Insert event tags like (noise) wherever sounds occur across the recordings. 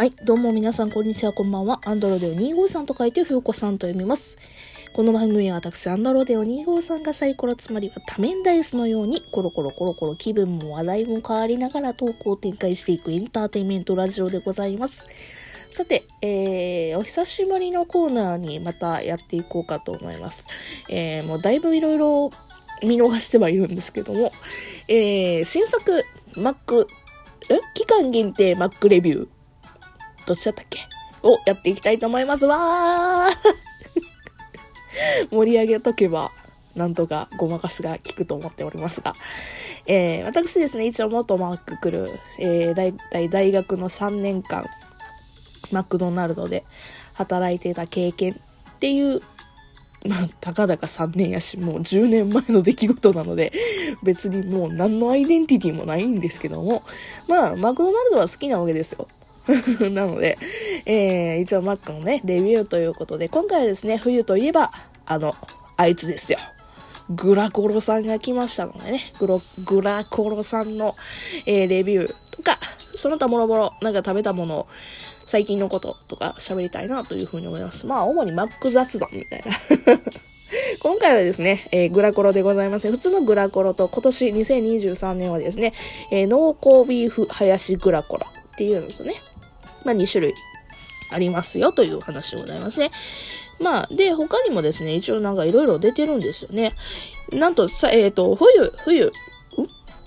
はい、どうも皆さん、こんにちは、こんばんは。アンドロデオ253と書いて、ふうこさんと読みます。この番組は私、アンドロデオ253がサイコロ、つまりは多面ダイスのように、コロコロコロコロ気分も話題も変わりながらトークを展開していくエンターテインメントラジオでございます。さて、えー、お久しぶりのコーナーにまたやっていこうかと思います。えー、もうだいぶいろいろ見逃してはいるんですけども、えー、新作、Mac、え？期間限定 Mac レビュー。どっちだったっけ？をやっていきたいと思います。わー (laughs) 盛り上げとけば、なんとかごまかしが効くと思っておりますが、えー、私ですね、一応元マック来る、えー、大体大学の3年間、マクドナルドで働いてた経験っていう、まあ、たかだか3年やし、もう10年前の出来事なので、別にもう何のアイデンティティもないんですけども、まあ、マクドナルドは好きなわけですよ。(laughs) なので、えー、一応マックのね、レビューということで、今回はですね、冬といえば、あの、あいつですよ。グラコロさんが来ましたのでね、グロ、グラコロさんの、えー、レビューとか、その他もろもろ、なんか食べたものを、最近のこととか喋りたいなというふうに思います。まあ、主にマック雑談みたいな。(laughs) 今回はですね、えー、グラコロでございます。普通のグラコロと今年2023年はですね、えー、濃厚ビーフハヤシグラコロっていうのとね、まあ2種類ありますよという話でございますね。まあ、で、他にもですね、一応なんかいろいろ出てるんですよね。なんとさ、えっ、ー、と、冬、冬、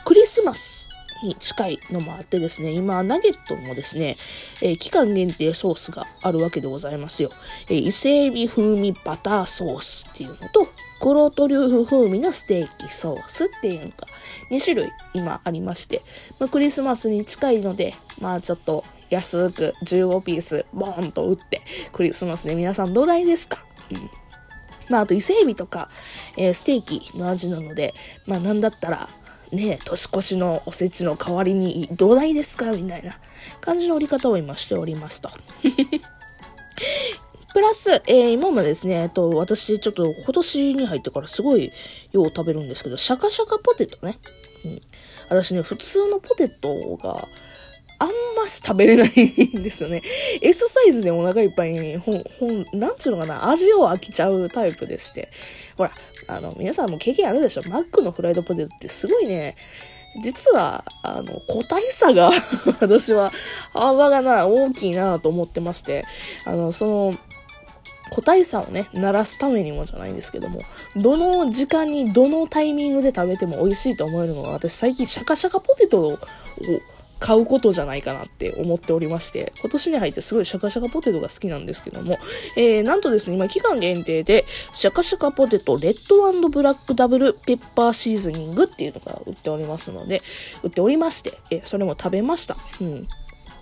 クリスマスに近いのもあってですね、今、ナゲットもですね、えー、期間限定ソースがあるわけでございますよ。えー、伊勢海老風味バターソースっていうのと、黒トリュフ風味のステーキソースっていうのが2種類今ありまして、まあ、クリスマスに近いので、まあちょっと安く15ピースボーンと売って、クリスマスで皆さんどうだいですか？うん。まああと伊勢海老とか、えー、ステーキの味なので、まあなんだったら、ね年越しのおせちの代わりにどうだいですか？みたいな感じの売り方を今しておりますと。(laughs) プラス、えー、今もですね、えっと、私、ちょっと今年に入ってからすごいよう食べるんですけど、シャカシャカポテトね。うん。私ね、普通のポテトが、あんまし食べれないんですよね。(laughs) S サイズでお腹いっぱいに、ほん、ほん、なんちゅうのかな、味を飽きちゃうタイプでして。ほら、あの、皆さんも経験あるでしょ？マックのフライドポテトってすごいね、実は、あの、個体差が (laughs) 私は、幅がな、大きいなと思ってまして、あの、その、個体差をね、均すためにもじゃないんですけども、どの時間にどのタイミングで食べても美味しいと思えるのが、私最近シャカシャカポテトを買うことじゃないかなって思っておりまして、今年に入ってすごいシャカシャカポテトが好きなんですけども、えー、なんとですね、今期間限定で、シャカシャカポテトレッドブラックダブルペッパーシーズニングっていうのが売っておりますので、売っておりまして、えー、それも食べました。うん。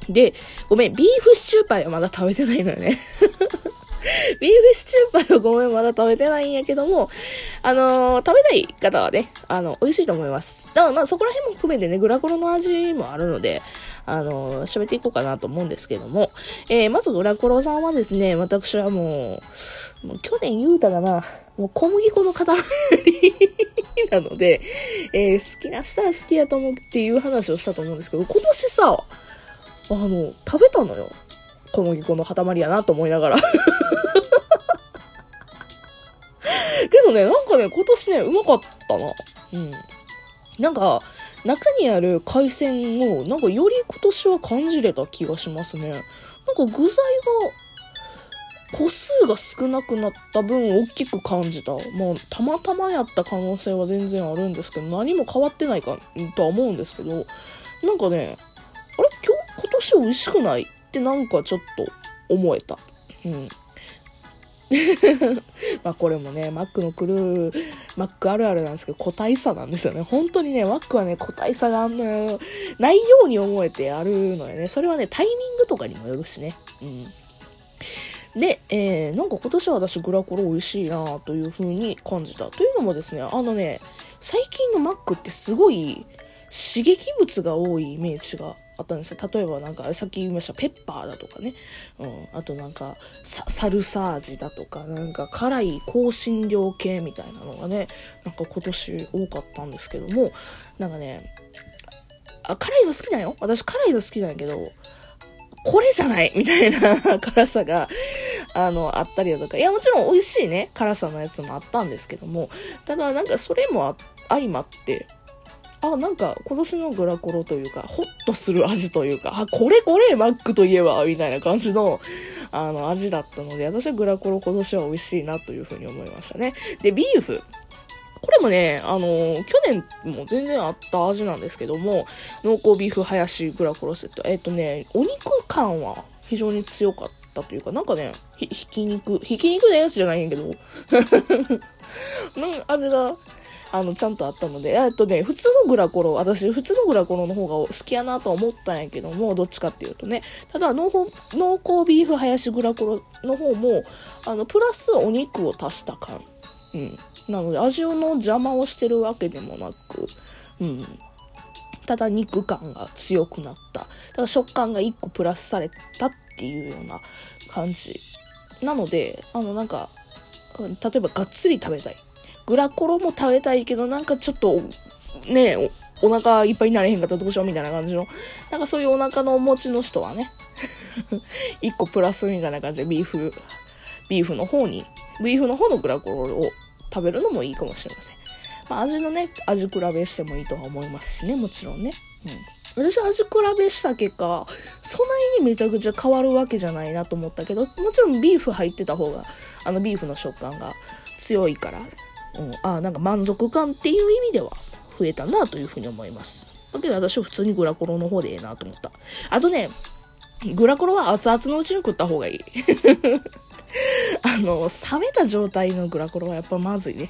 で、ごめん、ビーフシチューパイはまだ食べてないのよね。ビーフシチューパイはごめん、まだ食べてないんやけども、あのー、食べたい方はね、あの、美味しいと思います。だからまあそこら辺も含めてね、グラコロの味もあるので、あのー、喋っていこうかなと思うんですけども、えー、まずグラコロさんはですね、私はもう、もう去年言うたかな、もう小麦粉の塊なので、えー、好きな人は好きやと思うっていう話をしたと思うんですけど、今年さ、あの、食べたのよ。小麦粉の塊やなと思いながら。どね、なんかね、今年ね、うまかったな。うん。なんか、中にある海鮮を、なんかより今年は感じれた気がしますね。なんか具材が、個数が少なくなった分大きく感じた。まあ、たまたまやった可能性は全然あるんですけど、何も変わってないかとは思うんですけど、なんかね、あれ？今日、今年美味しくない？ってなんかちょっと思えた。うん。まあこれもね、マックのクルー、マックあるあるなんですけど、個体差なんですよね。本当にね、マックはね、個体差があんのよ。ないように思えてあるのよね。それはね、タイミングとかにもよるしね。うん。で、えー、なんか今年は私グラコロ美味しいなという風に感じた。というのもですね、あのね、最近のマックってすごい刺激物が多いイメージがあったんですよ。例えばなんか、さっき言いましたペッパーだとかね。うん。あとなんか、サルサージだとか、なんか辛い香辛料系みたいなのがね、なんか今年多かったんですけども、なんかね、あ、辛いの好きだよ。私辛いの好きなんやけど、これじゃないみたいな (laughs) 辛さが、あの、あったりだとか。いや、もちろん美味しいね、辛さのやつもあったんですけども、ただなんかそれも相まって、あ、なんか今年のグラコロというか、ホッとする味というか、あ、これこれマックといえば、みたいな感じの、あの、味だったので、私はグラコロ今年は美味しいなというふうに思いましたね。で、ビーフ。これもね、あの去年も全然あった味なんですけども、濃厚ビーフハヤシグラコロセット。えっ、とね、お肉感は非常に強かったというか、なんかね、ひ、ひき肉、ひき肉のやつじゃないんやけど、(laughs) なん味が、あの、ちゃんとあったので、えっとね、普通のグラコロ、私、普通のグラコロの方が好きやなと思ったんやけども、どっちかっていうとね、ただ、濃厚、濃厚ビーフハヤシグラコロの方も、あの、プラスお肉を足した感。うん。なので、味の邪魔をしてるわけでもなく、うん。ただ肉感が強くなった。だ食感が1個プラスされたっていうような感じ。なので、あのなんか、例えばがっつり食べたい。グラコロも食べたいけど、なんかちょっと、ねお、お腹いっぱいになれへんかったらどうしようみたいな感じの、なんかそういうお腹のお持ちの人はね、(laughs) 1個プラスみたいな感じでビーフ、ビーフの方に、ビーフの方のグラコロを食べるのもいいかもしれません。まあ、味のね、味比べしてもいいとは思いますしね、もちろんね。うん。私味比べした結果、そんなにめちゃくちゃ変わるわけじゃないなと思ったけど、もちろんビーフ入ってた方が、あのビーフの食感が強いから、うん、あなんか満足感っていう意味では増えたなというふうに思います。だけど私は普通にグラコロの方でええなと思った。あとね、グラコロは熱々のうちに食った方がいい。あの、冷めた状態のグラコロはやっぱまずいね。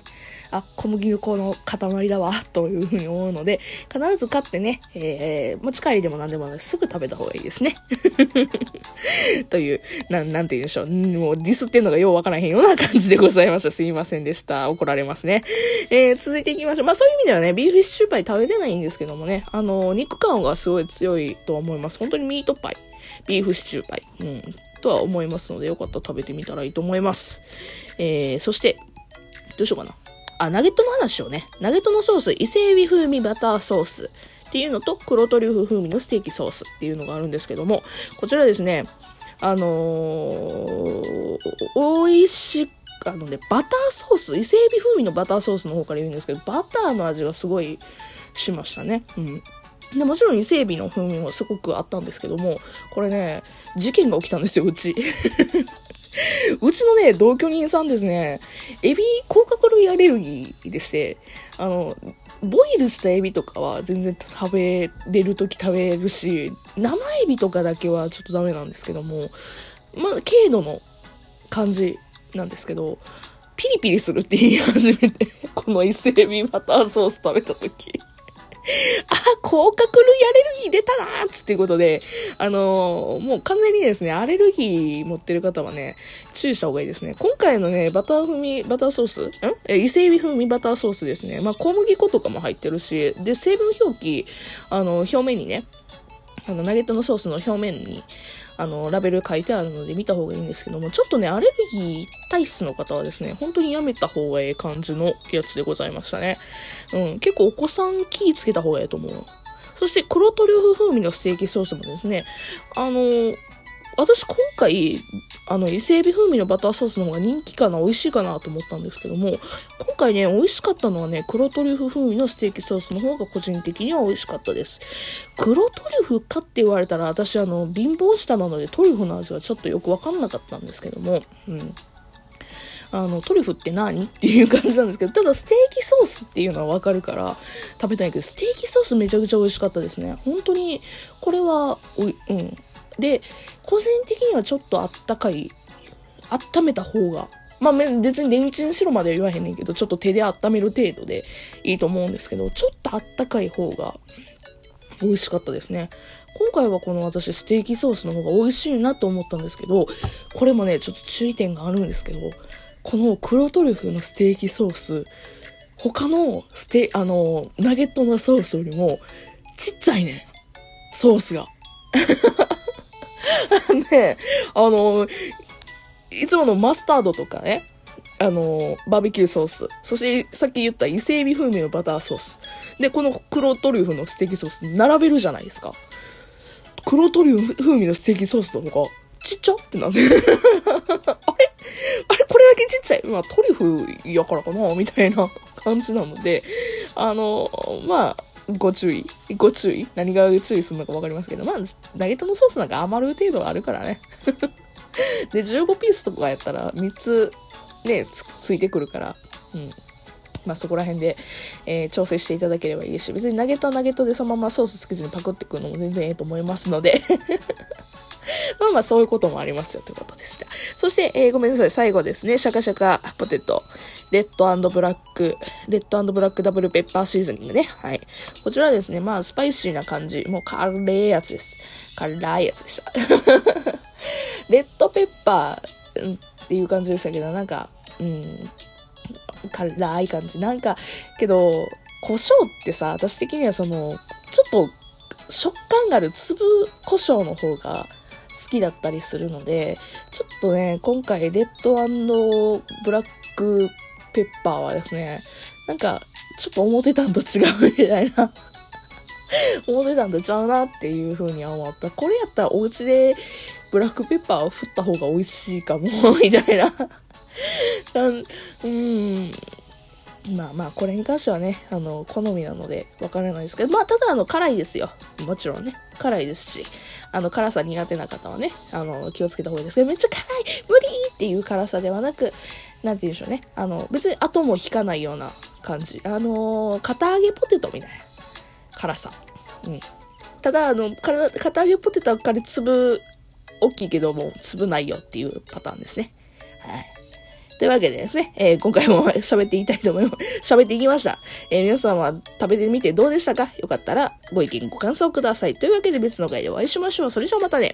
あ、小麦粉の塊だわ、というふうに思うので、必ず買ってね、えー、持ち帰りでも何でもないすぐ食べた方がいいですね。(laughs) という、なん、なんて言うんでしょう。もうディスってんのがようわからへんような感じでございました。すいませんでした。怒られますね。えー、続いていきましょう。まあそういう意味ではね、ビーフシチューパイ食べてないんですけどもね、あの、肉感がすごい強いと思います。本当にミートパイ。ビーフシチューパイ。うん。とは思いますので、よかったら食べてみたらいいと思います。えー、そして、どうしようかな。あ、ナゲットの話をね。ナゲットのソース、伊勢海老風味バターソースっていうのと、黒トリュフ風味のステーキソースっていうのがあるんですけども、こちらですね、あのー、美味しくあのね、バターソース、伊勢海老風味のバターソースの方から言うんですけど、バターの味がすごいしましたね。うん。で、もちろん伊勢海老の風味もすごくあったんですけども、これね、事件が起きたんですよ、うち。(laughs) うちのね、同居人さんですね、エビ、甲殻類アレルギーでして、あの、ボイルしたエビとかは全然食べれる時食べるし、生エビとかだけはちょっとダメなんですけども、まあ、軽度の感じなんですけど、ピリピリするって言い始めて、この伊勢エビバターソース食べた時。(laughs) あ、甲殻類アレルギー出たなーつっていうことで、あのー、もう完全にですね、アレルギー持ってる方はね、注意した方がいいですね。今回のね、バター風味、バターソースん？え、伊勢海老風味バターソースですね。まあ、小麦粉とかも入ってるし、で、成分表記、あの、表面にね、あの、ナゲットのソースの表面に、あの、ラベル書いてあるので見た方がいいんですけども、ちょっとね、アレルギー体質の方はですね、本当にやめた方がええ感じのやつでございましたね。うん、結構お子さん気ぃつけた方がええと思う。そして黒トリュフ風味のステーキソースもですね、あの私今回、あの、伊勢海老風味のバターソースの方が人気かな、美味しいかなと思ったんですけども、今回ね、美味しかったのはね、黒トリュフ風味のステーキソースの方が個人的には美味しかったです。黒トリュフかって言われたら、私あの、貧乏舌なのでトリュフの味はちょっとよくわかんなかったんですけども、うん。あの、トリュフって何？っていう感じなんですけど、ただステーキソースっていうのはわかるから食べたいけど、ステーキソースめちゃくちゃ美味しかったですね。本当に、これは、うん、で、個人的にはちょっとあったかい、温めた方が、まあ別にレンチンしろまでは言わへんねんけど、ちょっと手で温める程度でいいと思うんですけど、ちょっとあったかい方が美味しかったですね。今回はこの私ステーキソースの方が美味しいなと思ったんですけど、これもね、ちょっと注意点があるんですけど、この黒トリュフのステーキソース、他のステ、あの、ナゲットのソースよりもちっちゃいね。ソースが。(laughs) で、あの、いつものマスタードとかね、あの、バーベキューソース。そして、さっき言った伊勢海老風味のバターソース。で、この黒トリュフのステーキソース並べるじゃないですか。黒トリュフ風味のステーキソースの方が、ちっちゃってなんで (laughs) あれ？あれ？これだけちっちゃい？まあ、トリュフやからかな？みたいな感じなので、あの、まあ、ご注意。ご注意。何が注意するのかわかりますけど、まあ、ナゲットのソースなんか余る程度あるからね。(laughs) で、15ピースとかやったら3つね、つついてくるから、うん。まあそこら辺で、えー、調整していただければいいし、別にナゲットはナゲトでそのままソースつけずにパクってくるのも全然ええと思いますので (laughs) まあまあそういうこともありますよってことでした。そして、えー、ごめんなさい、最後ですね。シャカシャカポテト、レッドブラック、レッドブラックダブルペッパーシーズニングね。はい。こちらですね、まあスパイシーな感じ。もう辛いやつです。辛いやつでした。(laughs) レッドペッパーっていう感じでしたけど、なんか、うん、辛い感じ。なんか、けど、胡椒ってさ、私的にはその、ちょっと食感がある粒胡椒の方が好きだったりするので、ちょっとね、今回レッドブラックペッパーはですね、なんか、ちょっと思ってたんと違うみたいな思ってたんと違うなっていう風には思った。これやったらお家でブラックペッパーを振った方が美味しいかもみたいなうん。まあまあ、これに関してはね、あの、好みなので、わからないですけど、まあ、ただ、あの、辛いですよ。もちろんね。辛いですし、あの、辛さ苦手な方はね、あの、気をつけた方がいいですけど、めっちゃ辛い無理っていう辛さではなく、なんて言うんでしょうね。あの、別に後も引かないような感じ。あの、片揚げポテトみたいな辛さ。うん。ただ、あの、片揚げポテトはから粒、大きいけども、粒ないよっていうパターンですね。はい。というわけでですね、えー、今回も (laughs) 喋っていきたいと思います。喋っていきました。えー、皆さんは食べてみてどうでしたか？よかったらご意見ご感想ください。というわけで別の回でお会いしましょう。それじゃあまたね。